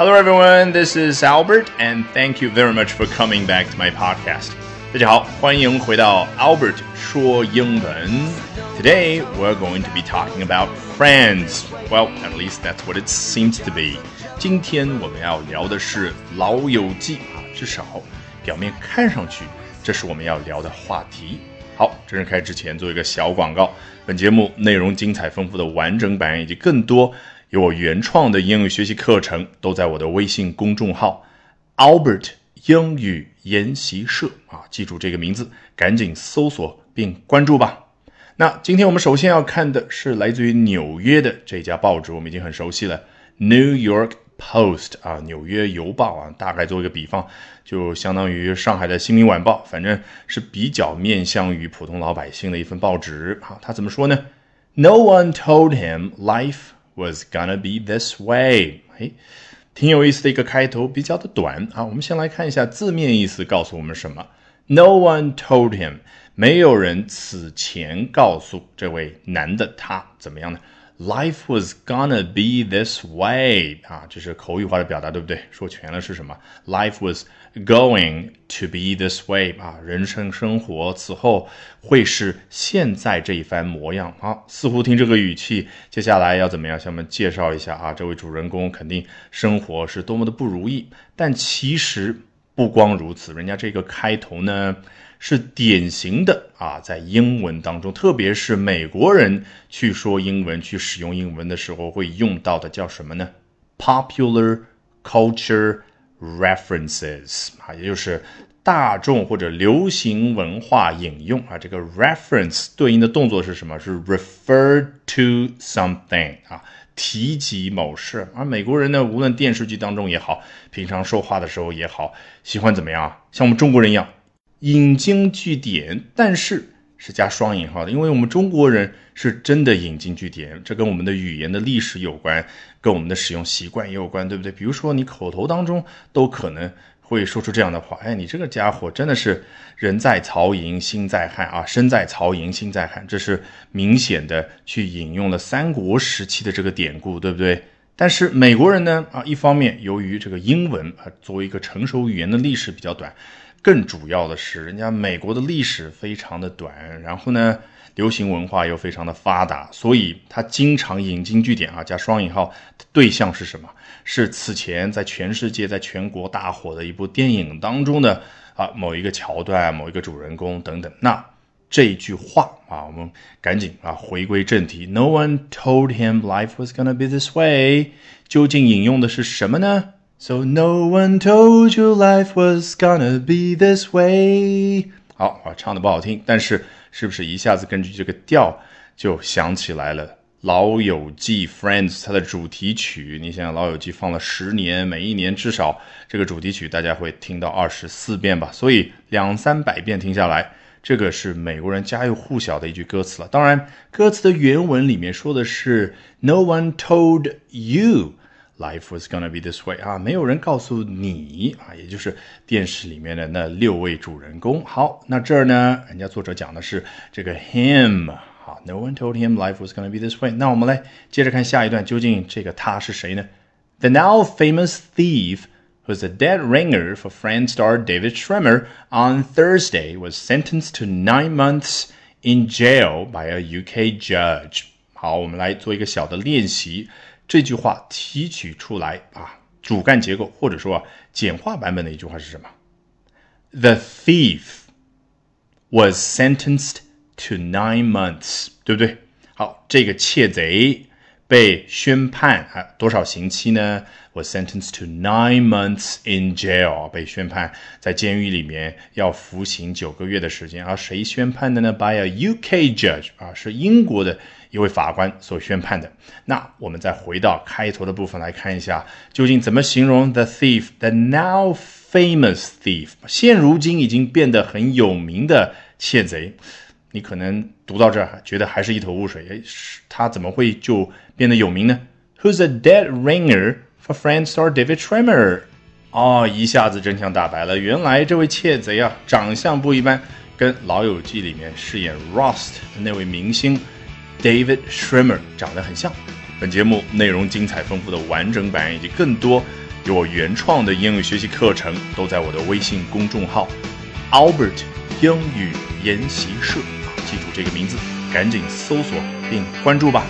Hello, everyone. This is Albert, and thank you very much for coming back to my podcast. 大家好，欢迎回到 Albert 说英文。Today we're going to be talking about Friends. Well, at least that's what it seems to be. 今天我们要聊的是《老友记》啊，至少表面看上去这是我们要聊的话题。好，正式开始之前做一个小广告。本节目内容精彩丰富的完整版以及更多。 有我原创的英语学习课程，都在我的微信公众号 Albert 英语研习社啊，记住这个名字，赶紧搜索并关注吧。那今天我们首先要看的是来自于纽约的这家报纸，我们已经很熟悉了，New York Post 啊，纽约邮报啊，大概做一个比方，就相当于上海的新民晚报，反正是比较面向于普通老百姓的一份报纸。好，他怎么说呢？No one told him life. Was gonna be this way。哎，挺有意思的一个开头，比较的短啊。我们先来看一下字面意思，告诉我们什么？No one told him，没有人此前告诉这位男的他怎么样呢？Life was gonna be this way 啊，这是口语化的表达，对不对？说全了是什么？Life was going to be this way 啊，人生生活此后会是现在这一番模样啊。似乎听这个语气，接下来要怎么样？向我们介绍一下啊，这位主人公肯定生活是多么的不如意。但其实不光如此，人家这个开头呢。是典型的啊，在英文当中，特别是美国人去说英文、去使用英文的时候会用到的，叫什么呢？Popular culture references 啊，也就是大众或者流行文化引用啊。这个 reference 对应的动作是什么？是 refer to something 啊，提及某事。而美国人呢，无论电视剧当中也好，平常说话的时候也好，喜欢怎么样啊？像我们中国人一样。引经据典，但是是加双引号的，因为我们中国人是真的引经据典，这跟我们的语言的历史有关，跟我们的使用习惯也有关，对不对？比如说你口头当中都可能会说出这样的话，哎，你这个家伙真的是人在曹营心在汉啊，身在曹营心在汉，这是明显的去引用了三国时期的这个典故，对不对？但是美国人呢，啊，一方面由于这个英文啊作为一个成熟语言的历史比较短。更主要的是，人家美国的历史非常的短，然后呢，流行文化又非常的发达，所以他经常引经据典啊，加双引号。对象是什么？是此前在全世界、在全国大火的一部电影当中的啊某一个桥段、某一个主人公等等。那这句话啊，我们赶紧啊回归正题。No one told him life was gonna be this way。究竟引用的是什么呢？So no one told you life was gonna be this way。好我，唱的不好听，但是是不是一下子根据这个调就想起来了？《老友记》Friends 它的主题曲，你想想，《老友记》放了十年，每一年至少这个主题曲大家会听到二十四遍吧？所以两三百遍听下来，这个是美国人家喻户晓的一句歌词了。当然，歌词的原文里面说的是 No one told you。Life was gonna be this way 啊，没有人告诉你啊，也就是电视里面的那六位主人公。好，那这儿呢，人家作者讲的是这个 him 好，No one told him life was gonna be this way。那我们来接着看下一段，究竟这个他是谁呢？The now famous thief who's a dead ringer for Friends star David Schwimmer on Thursday was sentenced to nine months in jail by a UK judge。好，我们来做一个小的练习。 这句话提取出来啊，主干结构或者说啊简化版本的一句话是什么？The thief was sentenced to nine months，对不对？好，这个窃贼被宣判啊多少刑期呢？Was sentenced to nine months in jail，被宣判在监狱里面要服刑九个月的时间。而谁宣判的呢？By a UK judge，啊，是英国的。一位法官所宣判的。那我们再回到开头的部分来看一下，究竟怎么形容 the thief，the now famous thief，现如今已经变得很有名的窃贼。你可能读到这儿觉得还是一头雾水，哎，他怎么会就变得有名呢？Who's a dead ringer for friend star David Schwimmer？哦，一下子真相大白了，原来这位窃贼啊，长相不一般，跟《老友记》里面饰演 Rost 的那位明星。David Schwimmer 长得很像。本节目内容精彩丰富的完整版以及更多有我原创的英语学习课程，都在我的微信公众号 Albert 英语研习社啊。记住这个名字，赶紧搜索并关注吧。